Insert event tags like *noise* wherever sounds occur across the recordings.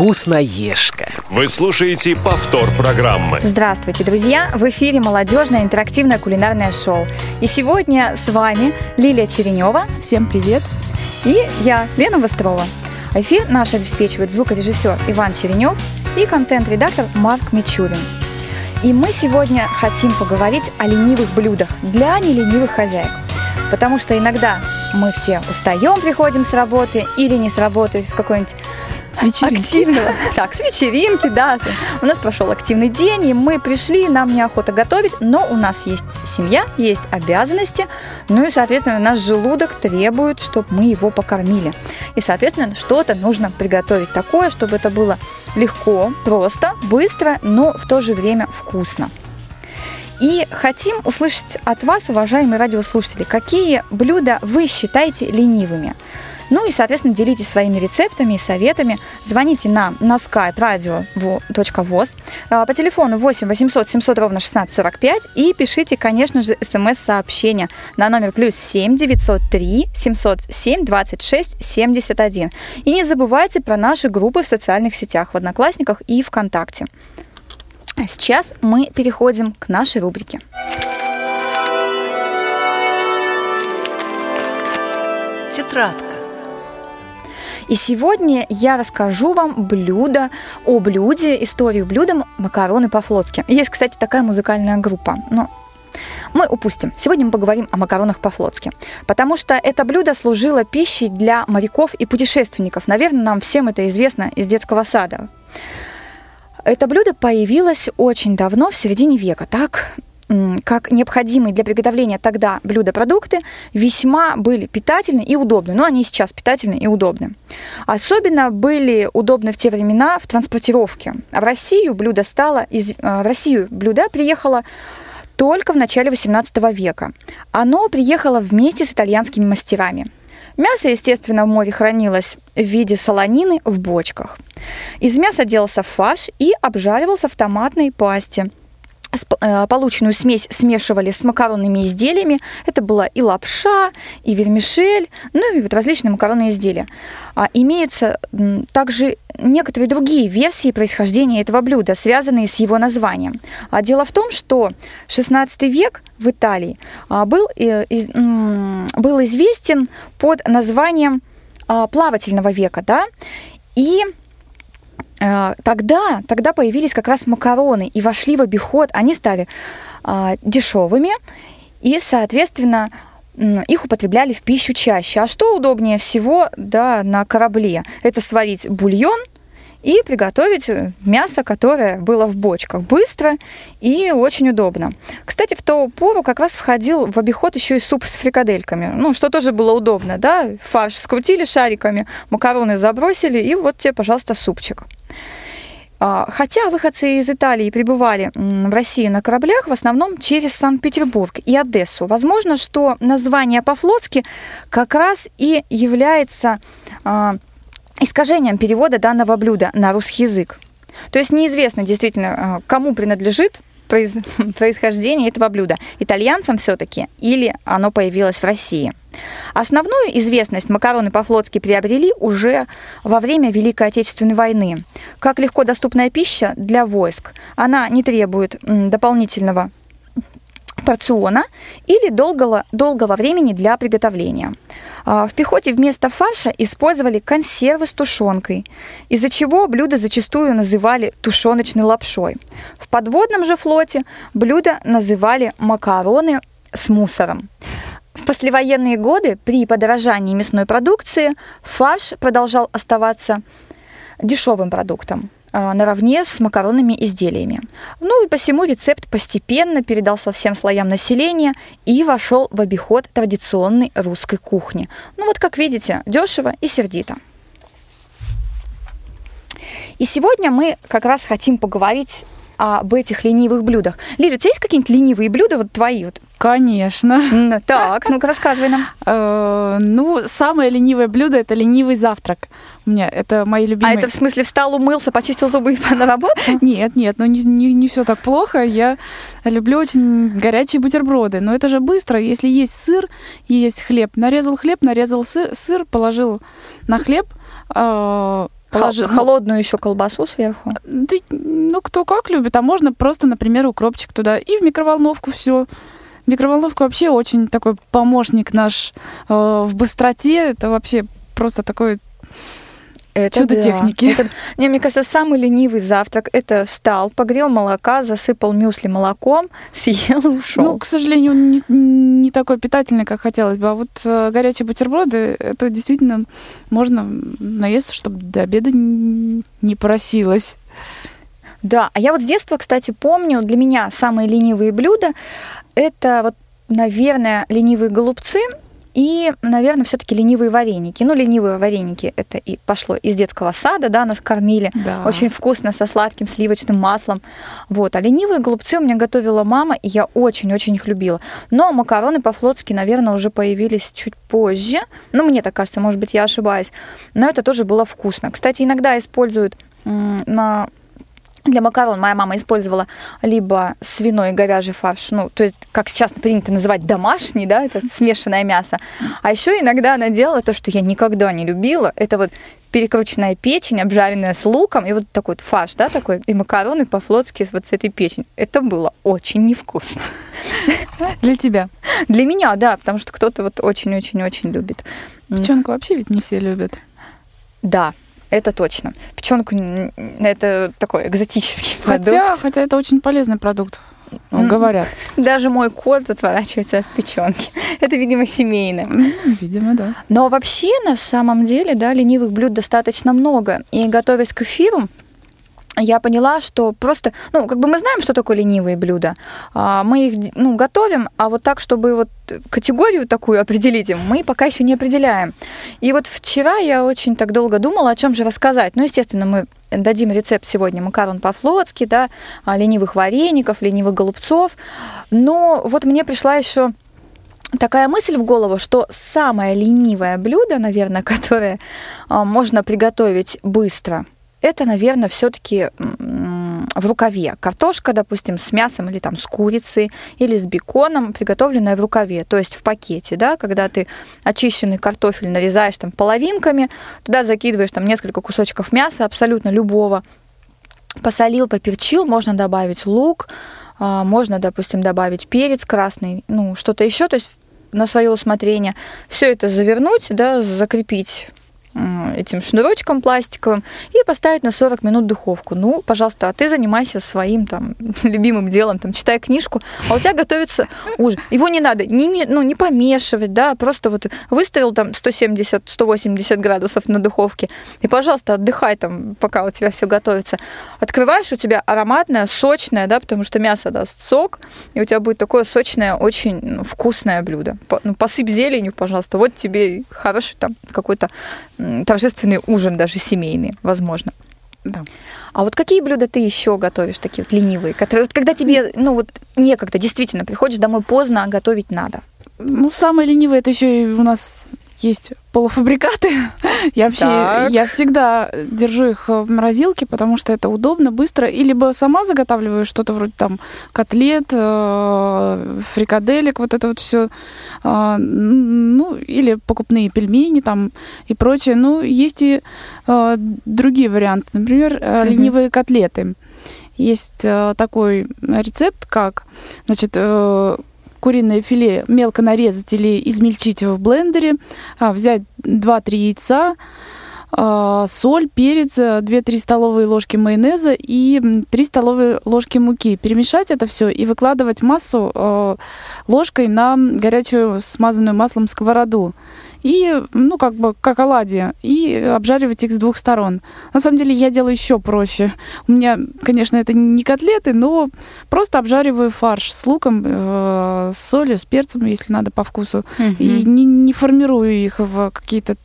Вкусноежка. Вы слушаете повтор программы. Здравствуйте, друзья! В эфире молодежное интерактивное кулинарное шоу. И сегодня с вами Лилия Черенева. Всем привет! И я, Лена Вострова. Эфир наш обеспечивает звукорежиссер Иван Черенев и контент-редактор Марк Мичурин. И мы сегодня хотим поговорить о ленивых блюдах для неленивых хозяек. Потому что иногда мы все устаем, приходим с работы или не с работы, с какой-нибудь Вечеринки. активного. Так, с вечеринки, да. У нас прошел активный день, и мы пришли, нам неохота готовить, но у нас есть семья, есть обязанности, ну и, соответственно, наш желудок требует, чтобы мы его покормили. И, соответственно, что-то нужно приготовить такое, чтобы это было легко, просто, быстро, но в то же время вкусно. И хотим услышать от вас, уважаемые радиослушатели, какие блюда вы считаете ленивыми. Ну и, соответственно, делитесь своими рецептами и советами. Звоните нам на skype radio.voz а, по телефону 8 800 700 ровно 16 45 и пишите, конечно же, смс-сообщение на номер плюс 7 903 707 26 71. И не забывайте про наши группы в социальных сетях, в Одноклассниках и ВКонтакте. А сейчас мы переходим к нашей рубрике. Тетрадка. И сегодня я расскажу вам блюдо о блюде, историю блюда макароны по-флотски. Есть, кстати, такая музыкальная группа, но мы упустим. Сегодня мы поговорим о макаронах по-флотски, потому что это блюдо служило пищей для моряков и путешественников. Наверное, нам всем это известно из детского сада. Это блюдо появилось очень давно, в середине века. Так, как необходимые для приготовления тогда блюда-продукты, весьма были питательны и удобны. Но они сейчас питательны и удобны. Особенно были удобны в те времена в транспортировке. В Россию блюдо стало, из, в Россию блюдо приехало только в начале 18 века. Оно приехало вместе с итальянскими мастерами. Мясо, естественно, в море хранилось в виде солонины в бочках. Из мяса делался фарш и обжаривался в томатной пасте – Э, полученную смесь смешивали с макаронными изделиями. Это была и лапша, и вермишель, ну и вот различные макаронные изделия. А имеются также некоторые другие версии происхождения этого блюда, связанные с его названием. А дело в том, что 16 век в Италии а, был, э, был известен под названием а, плавательного века, да, и Э, тогда, тогда появились как раз макароны и вошли в обиход. Они стали а, дешевыми и, соответственно, их употребляли в пищу чаще. А что удобнее всего да, на корабле? Это сварить бульон – и приготовить мясо, которое было в бочках. Быстро и очень удобно. Кстати, в ту пору как раз входил в обиход еще и суп с фрикадельками, ну, что тоже было удобно, да, фарш скрутили шариками, макароны забросили, и вот тебе, пожалуйста, супчик. А, хотя выходцы из Италии прибывали в Россию на кораблях в основном через Санкт-Петербург и Одессу. Возможно, что название по-флотски как раз и является а, искажением перевода данного блюда на русский язык. То есть неизвестно действительно, э, кому принадлежит *laughs* происхождение этого блюда. Итальянцам все-таки или оно появилось в России. Основную известность макароны по-флотски приобрели уже во время Великой Отечественной войны. Как легко доступная пища для войск. Она не требует дополнительного порциона или долгого, долгого времени для приготовления. А, в пехоте вместо фарша использовали консервы с тушенкой, из-за чего блюдо зачастую называли тушеночной лапшой. В подводном же флоте блюдо называли макароны с мусором. В послевоенные годы при подорожании мясной продукции фарш продолжал оставаться дешевым продуктом. А, наравне с макаронными изделиями. Ну и посему рецепт постепенно передался всем слоям населения и вошел в обиход традиционной русской кухни. Ну вот как видите, дешево и сердито. И сегодня мы как раз хотим поговорить об этих ленивых блюдах. Лиля, у тебя есть какие-нибудь ленивые блюда, вот твои вот? Конечно. Так, ну-ка рассказывай нам. Э, ну, самое ленивое блюдо – это ленивый завтрак. У меня это мои любимые. А это в смысле встал, умылся, почистил зубы и на работу? *laughs* Нет, нет, ну не, не, не все так плохо. Я люблю очень горячие бутерброды. Но это же быстро. Если есть сыр, есть хлеб. Нарезал хлеб, нарезал сыр, сыр положил на хлеб, э, положи- ну, Холодную еще колбасу сверху. Да, ну, кто как любит, а можно просто, например, укропчик туда и в микроволновку все. Микроволновка вообще очень такой помощник наш э, в быстроте. Это вообще просто такой Это Чудо да. техники. Это- не, мне кажется, самый ленивый завтрак – это встал, погрел молока, засыпал мюсли молоком, *laughs* съел ушел. Ну, к сожалению, он не, не такой питательный, как хотелось бы. А вот э, горячие бутерброды, это действительно можно наесться, чтобы до обеда не просилось. Да, а я вот с детства, кстати, помню, для меня самые ленивые блюда – это вот, наверное, ленивые голубцы и, наверное, все-таки ленивые вареники. Ну, ленивые вареники – это и пошло из детского сада, да, нас кормили. Да. Очень вкусно, со сладким сливочным маслом. Вот. А ленивые голубцы у меня готовила мама, и я очень-очень их любила. Но макароны по-флотски, наверное, уже появились чуть позже. Ну, мне так кажется, может быть, я ошибаюсь. Но это тоже было вкусно. Кстати, иногда используют на для макарон моя мама использовала либо свиной и говяжий фарш, ну, то есть, как сейчас принято называть, домашний, да, это смешанное мясо. А еще иногда она делала то, что я никогда не любила, это вот перекрученная печень, обжаренная с луком, и вот такой вот фарш, да, такой, и макароны по-флотски вот с этой печенью. Это было очень невкусно. Для тебя. Для меня, да, потому что кто-то вот очень-очень-очень любит. Печенку вообще ведь не все любят. Да, это точно. Печенку это такой экзотический продукт. Хотя, хотя это очень полезный продукт, ну, говорят. Даже мой кот отворачивается от печенки. *laughs* Это, видимо, семейное. Видимо, да. Но вообще, на самом деле, да, ленивых блюд достаточно много. И готовясь к эфиру, я поняла, что просто, ну, как бы мы знаем, что такое ленивые блюда. А, Мы их, ну, готовим, а вот так, чтобы вот категорию такую *laughs* определить мы пока еще не определяем. И вот вчера я очень так долго думала, о чем же рассказать. Ну, естественно, мы дадим рецепт сегодня макарон по-флотски, да, а, ленивых вареников, ленивых голубцов. Но вот мне пришла еще такая мысль в голову, что самое ленивое блюдо, наверное, *laughs* которое а, можно приготовить быстро, это, наверное, все-таки в рукаве. Картошка, допустим, с мясом или там с курицей или с беконом, приготовленная в рукаве, то есть в пакете, да, когда ты очищенный картофель нарезаешь там половинками, туда закидываешь там несколько кусочков мяса, абсолютно любого, посолил, поперчил, можно добавить лук, а, можно, допустим, добавить перец красный, ну, что-то еще, то есть на свое усмотрение. Все это завернуть, да, закрепить этим шнурочком пластиковым и поставить на 40 минут духовку. Ну, пожалуйста, а ты занимайся своим там *laughs* любимым делом, там, читай книжку, а у тебя готовится ужин. Его не надо не, ну, не помешивать, да, просто вот выставил там 170-180 градусов на духовке, и, пожалуйста, отдыхай там, пока у тебя все готовится. Открываешь, у тебя ароматное, сочное, да, потому что мясо даст сок, и у тебя будет такое сочное, очень ну, вкусное блюдо. По- ну, посыпь зеленью, пожалуйста, вот тебе хороший там какой-то торжественный ужин даже семейный, возможно. Да. А вот какие блюда ты еще готовишь, такие вот ленивые, которые, вот когда тебе, ну вот некогда, действительно, приходишь домой поздно, а готовить надо? Ну, самое ленивое, это еще и у нас есть полуфабрикаты. *laughs* Я вообще, Так. я всегда держу их в морозилке, потому что это удобно, быстро. И либо сама заготавливаю что-то вроде там котлет, э, фрикаделек, вот это вот все. Ну, или покупные пельмени там и прочее. Ну, есть и э, другие варианты. Например, э, ленивые котлеты. Есть такой рецепт, как, значит, куриное филе мелко нарезать или измельчить в блендере, а, взять 2-3 яйца, а, соль, перец, 2-3 столовые ложки майонеза и м, 3 столовые ложки муки. Перемешать это все и выкладывать массу э, ложкой на горячую смазанную маслом сковороду. И, ну, как бы, как оладьи. И обжаривать их с двух сторон. На самом деле, я делаю еще проще. У меня, конечно, это не котлеты, но просто обжариваю фарш с луком, э, с солью, с перцем, если надо по вкусу. И не, не формирую их в какие-то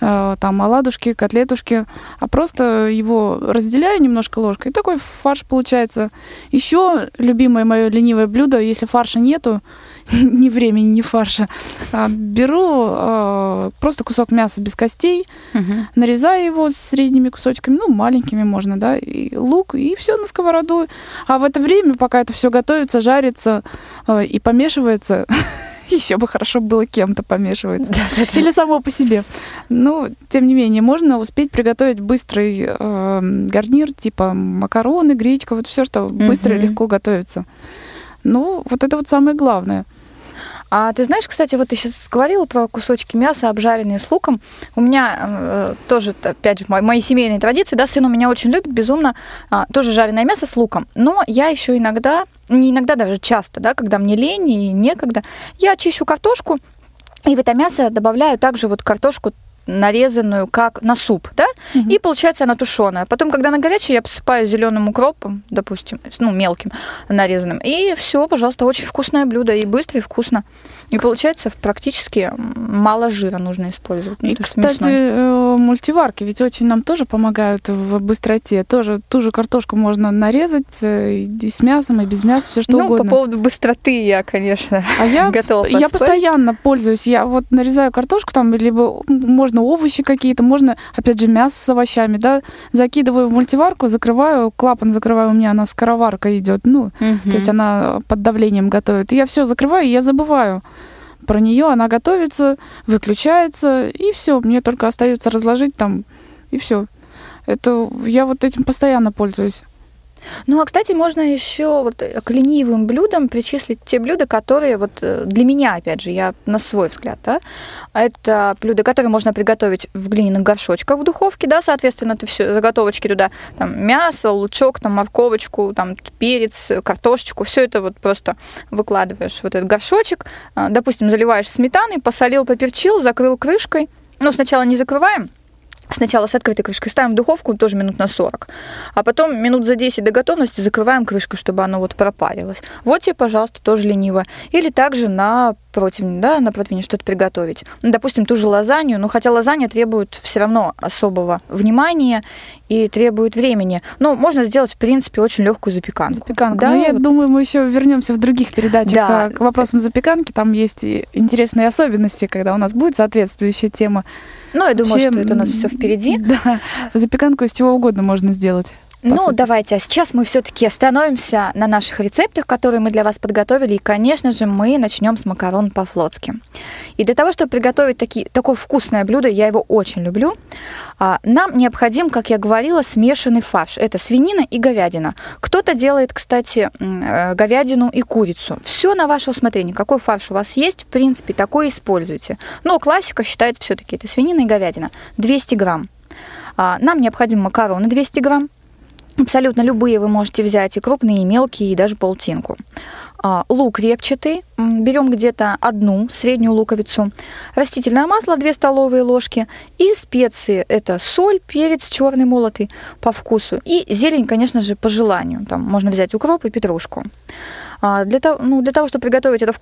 э, там оладушки, котлетушки, а просто его разделяю немножко ложкой. И такой фарш получается. Еще любимое мое ленивое блюдо, если фарша нету, *laughs* ни времени, ни фарша, а, беру э, просто кусок мяса без костей, нарезаю его средними кусочками, ну, маленькими можно, да, и лук, и все на сковороду. А в это время, пока это все готовится, жарится э, и помешивается, *laughs* Еще бы хорошо было кем-то помешивается. Или само по себе. Ну, тем не менее, можно успеть приготовить быстрый э, гарнир, типа макароны, гречка, вот все, что быстро и легко готовится. Ну, вот это вот самое главное. А ты знаешь, кстати, вот ты сейчас говорила про кусочки мяса, обжаренные с луком. У меня э, тоже, опять же, мои, мои семейные традиции, да, сын у меня очень любит безумно а, тоже жареное мясо с луком. Но я еще иногда, не иногда даже часто, да, когда мне лень и некогда, я чищу картошку и в это мясо добавляю также вот картошку нарезанную как на суп, да, Мгм. и получается она тушеная. Потом, когда она горячая, я посыпаю зеленым укропом, допустим, ну, мелким нарезанным. И все, пожалуйста, очень вкусное блюдо, и быстро, и вкусно. И получается практически мало жира нужно использовать. Ну, И, кстати, мясной. э, мультиварки ведь очень нам тоже помогают в быстроте. Тоже ту же картошку можно нарезать э, и с мясом, и без мяса, все что ну, угодно. по поводу быстроты я, конечно, А я, *laughs* готова я поспорить. постоянно пользуюсь. Я вот нарезаю картошку, там либо можно овощи какие-то, можно, опять же, мясо с овощами, да, закидываю в мультиварку, закрываю, клапан закрываю, у меня она скороварка идет, ну, Мгм. то есть она под давлением готовит. И я все закрываю, и я забываю про нее, она готовится, выключается, и все, мне только остается разложить там, и все. Это я вот этим постоянно пользуюсь. Ну, а, кстати, можно еще вот э, к ленивым блюдам причислить те блюда, которые вот э, для меня, опять же, я на свой взгляд, да, это блюда, которые можно приготовить в глиняных горшочках в духовке, да, соответственно, ты все заготовочки туда, там, мясо, лучок, там, морковочку, там, перец, картошечку, все это вот просто выкладываешь вот этот горшочек, а, допустим, заливаешь сметаной, посолил, поперчил, закрыл крышкой, ну, сначала не закрываем, Сначала с открытой крышкой ставим в духовку тоже минут на 40, а потом минут за 10 до готовности закрываем крышкой, чтобы оно вот пропарилось. Вот тебе, пожалуйста, тоже лениво. Или также на противне, да, на противне что-то приготовить. Ну, допустим, ту же лазанью, ну, хотя лазанья требует все равно особого внимания и требует времени. Но можно сделать, в принципе, очень легкую запеканку. Запеканку. Да, Но я вот думаю, мы еще вернемся в других передачах Да. а, к вопросам запеканки. Там есть и интересные особенности, когда у нас будет соответствующая тема. Ну, я думаю, Вообще, что это у нас все впереди. *laughs* Да, запеканку из чего угодно можно сделать. Ну, сути. давайте, а сейчас мы все-таки остановимся на наших рецептах, которые мы для вас подготовили. И, конечно же, мы начнем с макарон по-флотски. И для того, чтобы приготовить таки, такое вкусное блюдо, я его очень люблю, а, нам необходим, как я говорила, смешанный фарш. Это свинина и говядина. Кто-то делает, кстати, э, говядину и курицу. Все на ваше усмотрение. Какой фарш у вас есть, в принципе, такой используйте. Но классика считается все-таки это свинина и говядина. 200 грамм. А, Нам необходимы макароны 200 грамм. Абсолютно любые вы можете взять, и крупные, и мелкие, и даже полтинку. А, Лук репчатый, берем где-то одну среднюю луковицу, растительное масло 2 столовые ложки и специи, это соль, перец черный молотый по вкусу и зелень, конечно же, по желанию, там можно взять укроп и петрушку. А, Для того, ну, для того чтобы приготовить это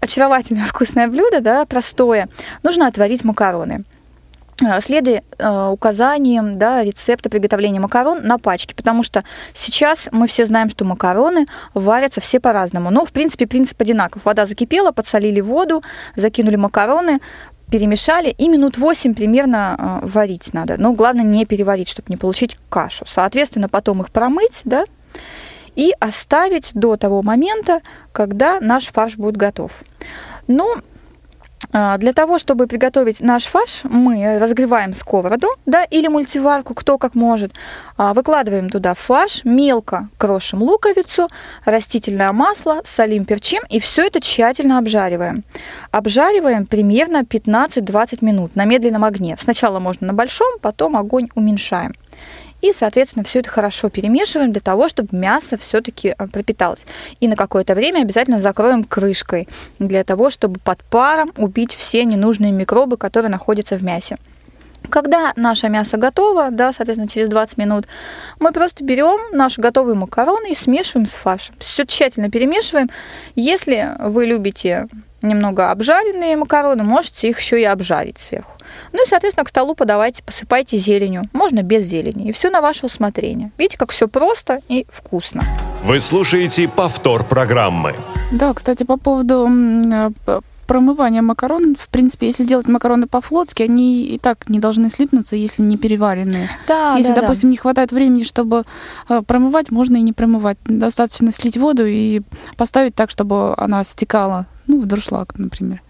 очаровательное *laughs* вкусное блюдо, да, простое, нужно отварить макароны. Э, следуя э, указаниям да, рецепта приготовления макарон на пачке, потому что сейчас мы все знаем, что макароны варятся все по-разному. Но, в принципе, принцип одинаков. Вода закипела, подсолили воду, закинули макароны, перемешали и минут 8 примерно э, варить надо. Но главное не переварить, чтобы не получить кашу. Соответственно, потом их промыть, да, и оставить до того момента, когда наш фарш будет готов. Ну, а, для того, чтобы приготовить наш фарш, мы разогреваем сковороду, да, или мультиварку, кто как может. А, Выкладываем туда фарш, мелко крошим луковицу, растительное масло, солим, перчим и все это тщательно обжариваем. Обжариваем примерно 15-20 минут на медленном огне. Сначала можно на большом, потом огонь уменьшаем. И, соответственно, все это хорошо перемешиваем для того, чтобы мясо все-таки пропиталось. И на какое-то время обязательно закроем крышкой для того, чтобы под паром убить все ненужные микробы, которые находятся в мясе. Когда наше мясо готово, да, соответственно, через 20 минут, мы просто берем наши готовые макароны и смешиваем с фаршем. Все тщательно перемешиваем. Если вы любите немного обжаренные макароны, можете их еще и обжарить сверху. Ну и, соответственно, к столу подавайте, посыпайте зеленью. Можно без зелени. И все на ваше усмотрение. Видите, как все просто и вкусно. Вы слушаете повтор программы. Да, кстати, по поводу э, промывания макарон, в принципе, если делать макароны по-флотски, они и так не должны слипнуться, если не переваренные. Да, если, да, да. допустим, не хватает времени, чтобы э, промывать, можно и не промывать. Достаточно слить воду и поставить так, чтобы она стекала ну, в дуршлаг, например.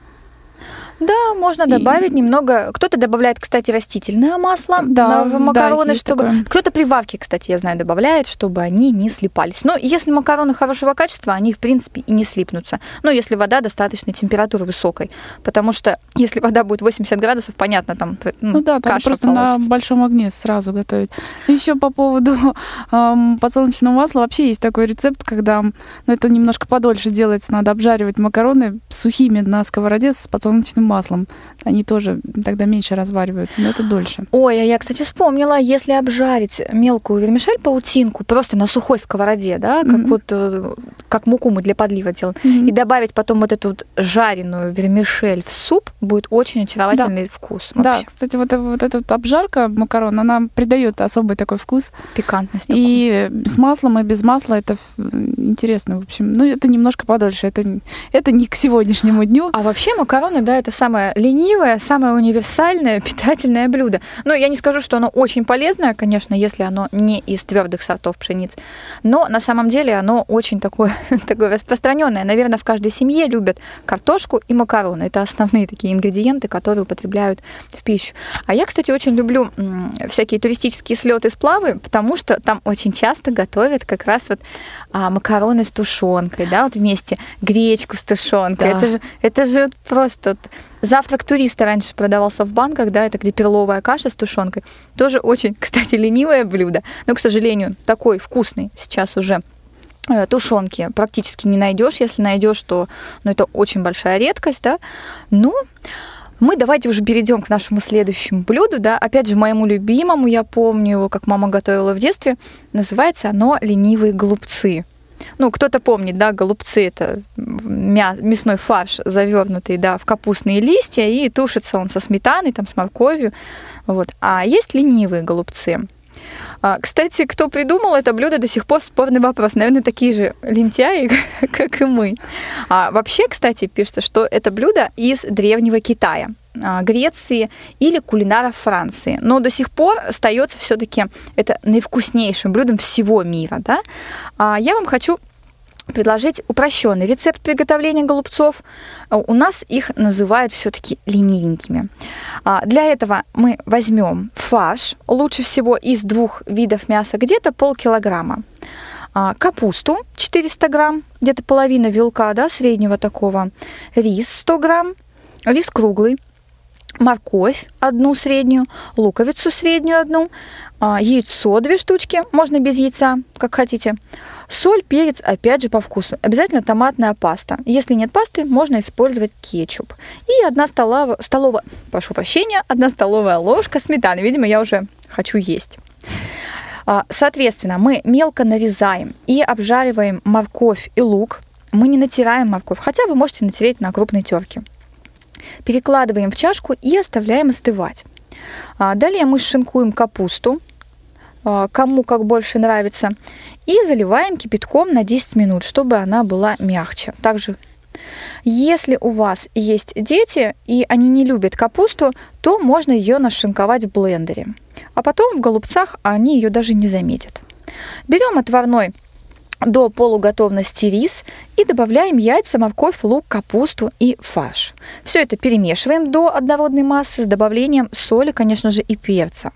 Да, можно И- добавить немного. Кто-то добавляет, кстати, растительное масло Да, на- в да, макароны, есть чтобы. такое. Кто-то прибавки, кстати, я знаю, добавляет, чтобы они не слипались. Но если макароны хорошего качества, они, в принципе, и не слипнутся. Но если вода достаточной температуры высокой. Потому что если вода будет 80 градусов, понятно, там ну, Ну да, каша просто на получится. большом огне сразу готовить. Еще по поводу *laughs* эм, подсолнечного масла, вообще есть такой рецепт, когда, ну это немножко подольше делается, надо обжаривать макароны сухими на сковороде с подсолнечным маслом. Они тоже тогда меньше развариваются, но это дольше. Ой, а я, кстати, вспомнила, если обжарить мелкую вермишель, паутинку, просто на сухой сковороде, да, как Мгм. вот э, как муку мы для подлива делаем, и добавить потом вот эту вот жареную вермишель в суп, будет очень очаровательный вкус. Да, вообще. кстати, вот, э- вот эта вот обжарка макарон, она придает особый такой вкус. Пикантность. И с маслом, и без масла это интересно. В общем, ну это немножко подольше. Это, это не к сегодняшнему дню. А вообще макароны, да, это самое ленивое, самое универсальное питательное блюдо. Но я не скажу, что оно очень полезное, конечно, если оно не из твердых сортов пшениц. Но на самом деле оно очень такое, *laughs* такое распространенное. Наверное, в каждой семье любят картошку и макароны. Это основные такие ингредиенты, которые употребляют в пищу. А я, кстати, очень люблю всякие туристические слеты сплавы, потому что там очень часто готовят как раз вот а, макароны с тушенкой, да, вот вместе гречку с тушенкой. Да. Это же, это же вот просто вот завтрак туриста раньше продавался в банках, да, это где перловая каша с тушенкой. Тоже очень, *laughs* кстати, ленивое блюдо, но, к сожалению, такой вкусный сейчас уже э, тушенки практически не найдешь. Если найдешь, то ну, это очень большая редкость, да. Но мы давайте уже перейдем к нашему следующему блюду, да. Опять же, моему любимому, я помню его, как мама готовила в детстве. Называется оно ленивые голубцы. Ну, кто-то помнит, да, голубцы это мя- мясной фарш, завернутый, да, в капустные листья, и тушится он со сметаной, там, с морковью. Вот. А есть ленивые голубцы. А, Кстати, кто придумал это блюдо, до сих пор спорный вопрос. Наверное, такие же лентяи, *laughs* как и мы. А вообще, кстати, пишется, что это блюдо из древнего Китая, а, Греции или кулинаров Франции. Но до сих пор остается все-таки это наивкуснейшим блюдом всего мира. Да? А Я вам хочу предложить упрощенный рецепт приготовления голубцов. А У нас их называют все-таки ленивенькими. А, Для этого мы возьмем фарш, лучше всего из двух видов мяса, где-то полкилограмма. А, Капусту 400 грамм, где-то половина вилка, да, среднего такого. Рис 100 грамм, рис круглый, морковь одну среднюю, луковицу среднюю одну, яйцо две штучки, можно без яйца, как хотите. Соль, перец, опять же, по вкусу. Обязательно томатная паста. Если нет пасты, можно использовать кетчуп. И одна столова, столовая, прошу прощения, одна столовая ложка сметаны. Видимо, я уже хочу есть. А, Соответственно, мы мелко нарезаем и обжариваем морковь и лук. Мы не натираем морковь, хотя вы можете натереть на крупной терке. Перекладываем в чашку и оставляем остывать. А, Далее мы шинкуем капусту, а, кому как больше нравится, и заливаем кипятком на 10 минут, чтобы она была мягче. Также если у вас есть дети, и они не любят капусту, то можно ее нашинковать в блендере. А потом в голубцах они ее даже не заметят. Берем отварной до полуготовности рис и добавляем яйца, морковь, лук, капусту и фарш. Все это перемешиваем до однородной массы с добавлением соли, конечно же, и перца.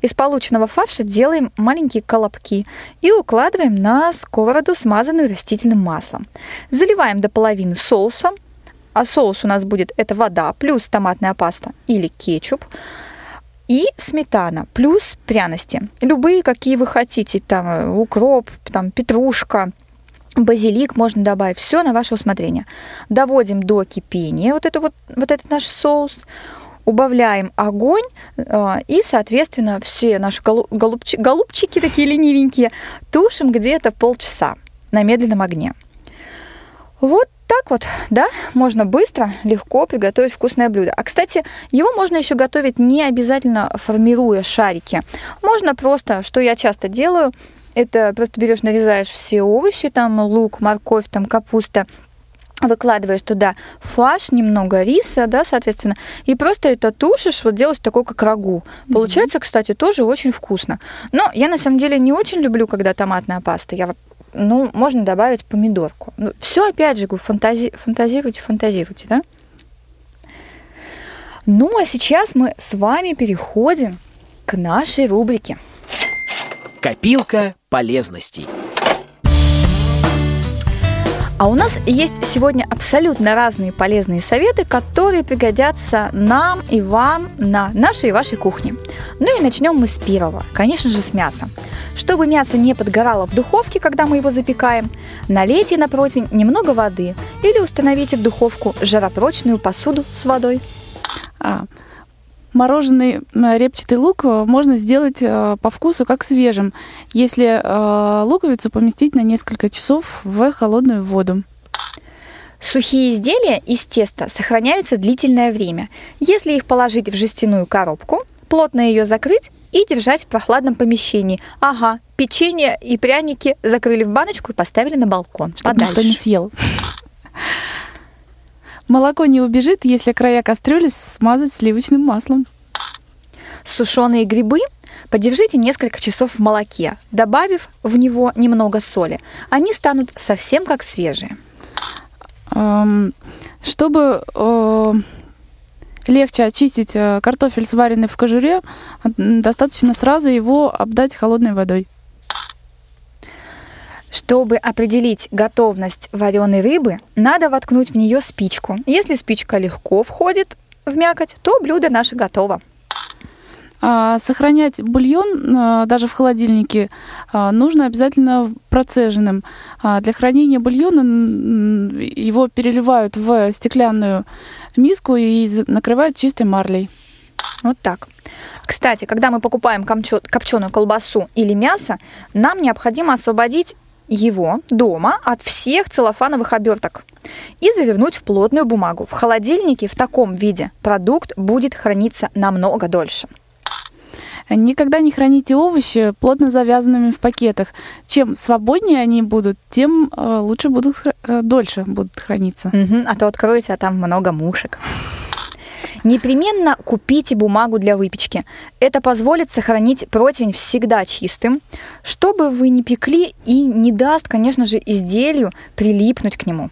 Из полученного фарша делаем маленькие колобки и укладываем на сковороду, смазанную растительным маслом. Заливаем до половины соусом, а соус у нас будет это вода плюс томатная паста или кетчуп и сметана плюс пряности. Любые, какие вы хотите, там э, укроп, там петрушка, базилик можно добавить, все на ваше усмотрение. Доводим до кипения вот, это вот, вот этот наш соус, убавляем огонь э, и, соответственно, все наши голу- голубчи- голубчики такие ленивенькие тушим где-то полчаса на медленном огне. Вот так вот, да, можно быстро, легко приготовить вкусное блюдо. А, кстати, его можно еще готовить не обязательно формируя шарики. Можно просто, что я часто делаю, это просто берешь, нарезаешь все овощи, там лук, морковь, там капуста, выкладываешь туда фарш, немного риса, да, соответственно, и просто это тушишь, вот делаешь такой, как рагу. Получается, кстати, тоже очень вкусно. Но я на самом деле не очень люблю, когда томатная паста. Я ну, можно добавить помидорку. Ну, все, опять же, говорю, фантази... фантазируйте, фантазируйте, да? Ну, а сейчас мы с вами переходим к нашей рубрике. Копилка полезностей. А у нас есть сегодня абсолютно разные полезные советы, которые пригодятся нам и вам на нашей и вашей кухне. Ну и начнем мы с первого, конечно же, с мяса. Чтобы мясо не подгорало в духовке, когда мы его запекаем, налейте на противень немного воды или установите в духовку жаропрочную посуду с водой. А, мороженый э, репчатый лук э, можно сделать э, по вкусу как свежим, если луковицу поместить на несколько часов в холодную воду. Сухие изделия из теста сохраняются длительное время. Если их положить в жестяную коробку, плотно ее закрыть и держать в прохладном помещении. Ага, печенье и пряники закрыли в баночку и поставили на балкон. Чтобы никто не съел. Молоко не убежит, если края кастрюли смазать сливочным маслом. Сушеные грибы подержите несколько часов в молоке, добавив в него немного соли. Они станут совсем как свежие. Чтобы э, легче очистить э, картофель, сваренный в кожуре, достаточно сразу его обдать холодной водой. Чтобы определить готовность вареной рыбы, надо воткнуть в нее спичку. Если спичка легко входит в мякоть, то блюдо наше готово. А, сохранять бульон а, даже в холодильнике а, нужно обязательно процеженным. Для хранения бульона его переливают в стеклянную миску и накрывают чистой марлей. Вот так. Кстати, когда мы покупаем копченую колбасу или мясо, нам необходимо освободить его дома от всех целлофановых оберток и завернуть в плотную бумагу. В холодильнике в таком виде продукт будет храниться намного дольше. Никогда не храните овощи плотно завязанными в пакетах. Чем свободнее они будут, тем э, лучше будут э, дольше будут храниться. Угу, а то откроете, а там много мушек. Непременно купите бумагу для выпечки. Это позволит сохранить противень всегда чистым, чтобы вы не пекли и не даст, конечно же, изделию прилипнуть к нему.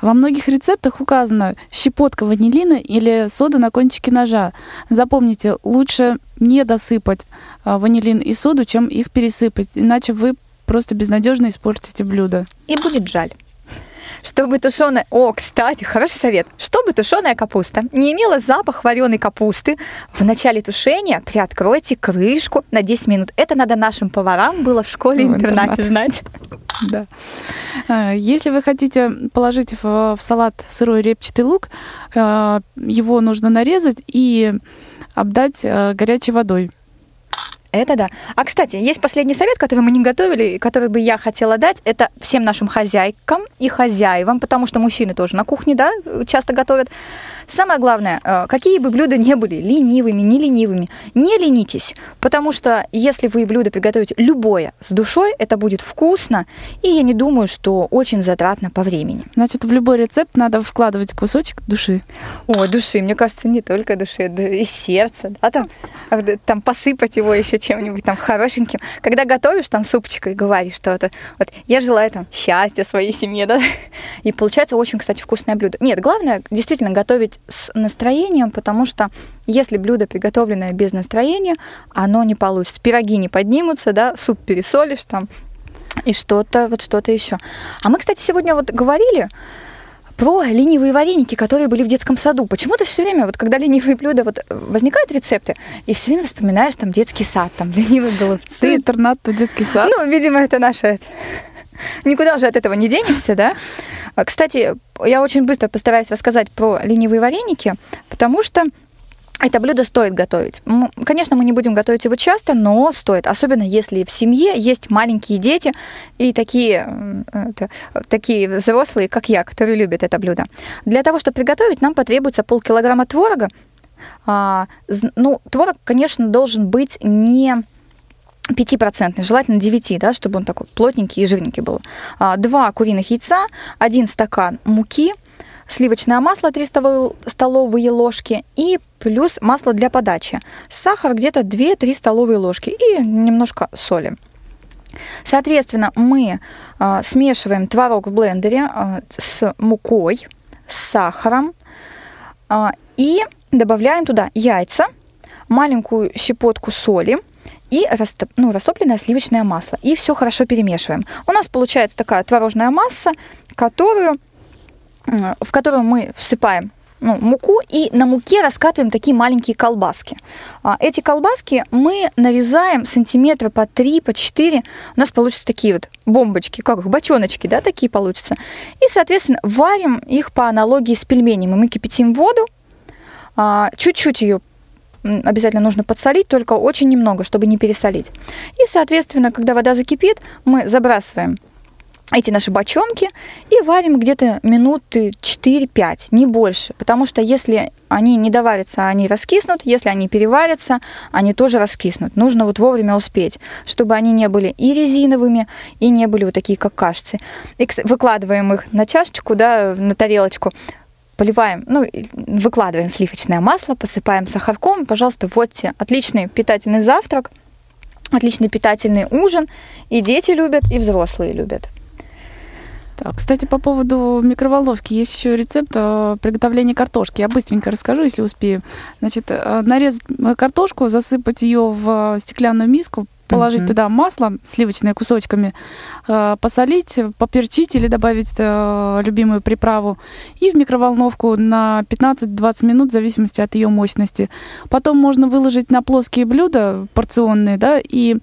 Во многих рецептах указано щепотка ванилина или сода на кончике ножа. Запомните, лучше не досыпать а, ванилин и соду, чем их пересыпать, иначе вы просто безнадежно испортите блюдо. И будет жаль чтобы тушеная... О, кстати, хороший совет. Чтобы тушеная капуста не имела запах вареной капусты, в начале тушения приоткройте крышку на 10 минут. Это надо нашим поварам было в школе-интернате знать. *laughs* Да. А, если вы хотите положить в, в салат сырой репчатый лук, а, его нужно нарезать и обдать а, горячей водой. Это да. А, кстати, есть последний совет, который мы не готовили, который бы я хотела дать. Это всем нашим хозяйкам и хозяевам, потому что мужчины тоже на кухне, да, часто готовят. Самое главное, э, какие бы блюда не были, ленивыми, не ленивыми, не ленитесь, потому что если вы блюдо приготовите любое с душой, это будет вкусно, и я не думаю, что очень затратно по времени. Значит, в любой рецепт надо вкладывать кусочек души. О, души, мне кажется, не только души, и сердце, да, там, а, там посыпать его еще чем-нибудь там хорошеньким. Когда готовишь там супчик и говоришь что-то, вот я желаю там счастья своей семье, да, и получается очень, кстати, вкусное блюдо. Нет, главное действительно готовить с настроением, потому что если блюдо приготовленное без настроения, оно не получится. Пироги не поднимутся, да, суп пересолишь там и что-то, вот что-то еще. А мы, кстати, сегодня вот говорили про ленивые вареники, которые были в детском саду. Почему-то все время, вот когда ленивые блюда, вот возникают рецепты, и все время вспоминаешь там детский сад, там ленивые голубцы. Ты интернат, то детский сад. Ну, видимо, это наше... Никуда уже от этого не денешься, да? Кстати, я очень быстро постараюсь рассказать про ленивые вареники, потому что это блюдо стоит готовить. Конечно, мы не будем готовить его часто, но стоит. Особенно если в семье есть маленькие дети и такие, это, такие взрослые, как я, которые любят это блюдо. Для того, чтобы приготовить, нам потребуется полкилограмма творога. А, ну, творог, конечно, должен быть не 5%, желательно 9, да, чтобы он такой плотненький и жирненький был. А, два куриных яйца, один стакан муки – сливочное масло 3 столовые ложки и плюс масло для подачи. Сахар где-то 2-3 столовые ложки и немножко соли. Соответственно, мы а, смешиваем творог в блендере а, с мукой, с сахаром а, и добавляем туда яйца, маленькую щепотку соли и растоп, ну, растопленное сливочное масло. И все хорошо перемешиваем. У нас получается такая творожная масса, которую, в которую мы всыпаем ну, муку и на муке раскатываем такие маленькие колбаски. А, Эти колбаски мы нарезаем сантиметра по 3, по 4. У нас получатся такие вот бомбочки, как их, бочоночки, да, такие получатся. И, соответственно, варим их по аналогии с пельменями. Мы кипятим воду, а, чуть-чуть ее обязательно нужно подсолить, только очень немного, чтобы не пересолить. И, соответственно, когда вода закипит, мы забрасываем эти наши бочонки и варим где-то минуты 4-5, не больше. Потому что если они не доварятся, они раскиснут. Если они переварятся, они тоже раскиснут. Нужно вот вовремя успеть, чтобы они не были и резиновыми, и не были вот такие, как кашицы. И выкладываем их на чашечку, да, на тарелочку, поливаем, ну, выкладываем сливочное масло, посыпаем сахарком. Пожалуйста, вот тебе отличный питательный завтрак, отличный питательный ужин. И дети любят, и взрослые любят. Так, кстати, по поводу микроволновки есть еще рецепт э, приготовления картошки. Я быстренько расскажу, если успею. Значит, э, нарезать картошку, засыпать ее в стеклянную миску, положить Мгм. туда масло сливочное кусочками, э, посолить, поперчить или добавить э, любимую приправу и в микроволновку на 15-20 минут в зависимости от ее мощности. Потом можно выложить на плоские блюда порционные, да, и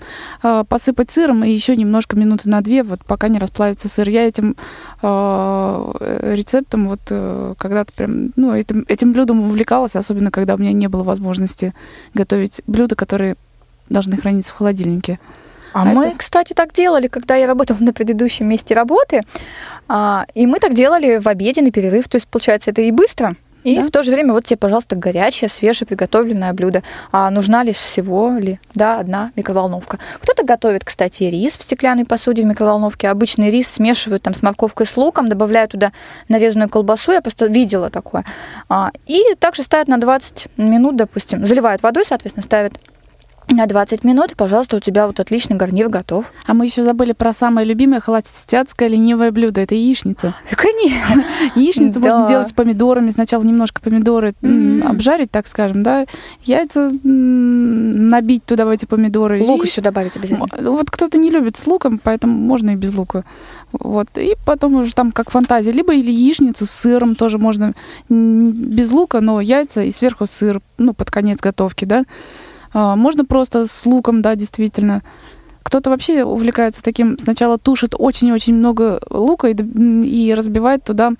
э, посыпать сыром и еще немножко минуты на две, вот пока не расплавится сыр. Я этим э, рецептом вот э, когда-то прям, ну, этим, этим блюдом увлекалась, особенно когда у меня не было возможности готовить блюда, которые должны храниться в холодильнике. А, А мы, это- кстати, так делали, когда я работала на предыдущем месте работы. А, и мы так делали в обеде, на перерыв. То есть, получается, это и быстро, и Да. в то же время вот тебе, пожалуйста, горячее, свежее, приготовленное блюдо. А нужна лишь всего ли, да, одна микроволновка. Кто-то готовит, кстати, рис в стеклянной посуде в микроволновке. Обычный рис смешивают там с морковкой с луком, добавляют туда нарезанную колбасу. Я просто видела такое. А, и также ставят на 20 минут, допустим. Заливают водой, соответственно, ставят на 20 минут, и, пожалуйста, у тебя вот отличный гарнир готов. А мы еще забыли про самое любимое холостяцкое ленивое блюдо. Это яичница. *laughs* Конечно. Яичницу можно делать с помидорами. Сначала немножко помидоры обжарить, так скажем, да. Яйца набить туда в эти помидоры. Лук еще добавить обязательно. Вот кто-то не любит с луком, поэтому можно и без лука. Вот. И потом уже там как фантазия. Либо или яичницу с сыром тоже можно без лука, но яйца и сверху сыр, ну, под конец готовки, да. А, Можно просто с луком, да, действительно. Кто-то вообще увлекается таким, сначала тушит очень-очень много лука и, и разбивает туда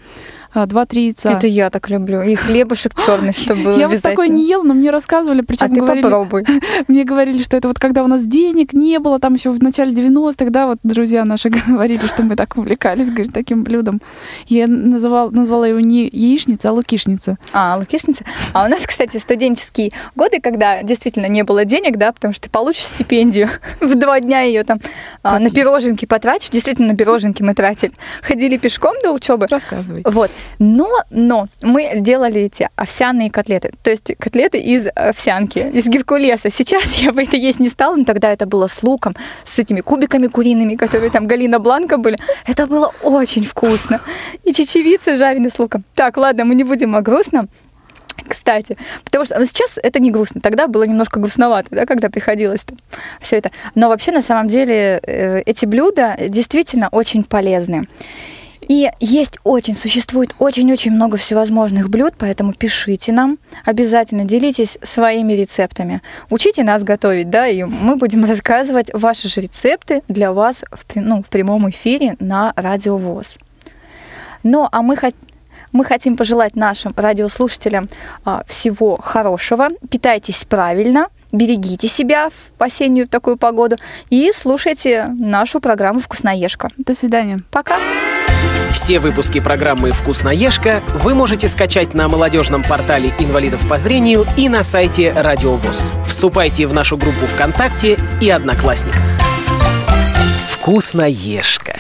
2-3 яйца. Это я так люблю. И хлебушек черный, *laughs* чтобы было Я вот такое не ела, но мне рассказывали, причем А ты говорили, попробуй. *laughs* мне говорили, что это вот когда у нас денег не было, там еще в начале 90-х, да, вот друзья наши *laughs* говорили, что мы так увлекались, говорит, таким блюдом. Я называл, назвала его не яичница, а лукишница. А, лукишница. А у нас, кстати, в студенческие годы, когда действительно не было денег, да, потому что ты получишь стипендию, в два дня ее там а, на пироженки потратишь. Действительно, на пироженки мы тратили. Ходили пешком до учебы. Рассказывай. Вот. Но, но мы делали эти овсяные котлеты. То есть котлеты из овсянки, из геркулеса. Сейчас я бы это есть не стала, но тогда это было с луком, с этими кубиками куриными, которые там Галина Бланка были. Это было очень вкусно. И чечевица жареная с луком. Так, ладно, мы не будем о грустном. Кстати, потому что ну, сейчас это не грустно, тогда было немножко грустновато, да, когда приходилось все это. Но вообще на самом деле э, эти блюда действительно очень полезны. И есть очень, существует очень-очень много всевозможных блюд, поэтому пишите нам, обязательно делитесь своими рецептами. Учите нас готовить, да, и мы будем *laughs* рассказывать ваши же рецепты для вас в, ну, в прямом эфире на Радио ВОЗ. Ну, а мы хотим мы хотим пожелать нашим радиослушателям а, всего хорошего. Питайтесь правильно, берегите себя в осеннюю такую погоду и слушайте нашу программу «Вкусноежка». До свидания. Пока! Все выпуски программы «Вкусноежка» вы можете скачать на молодежном портале инвалидов по зрению и на сайте Радио ВОЗ. Вступайте в нашу группу ВКонтакте и Одноклассниках. «Вкусноежка».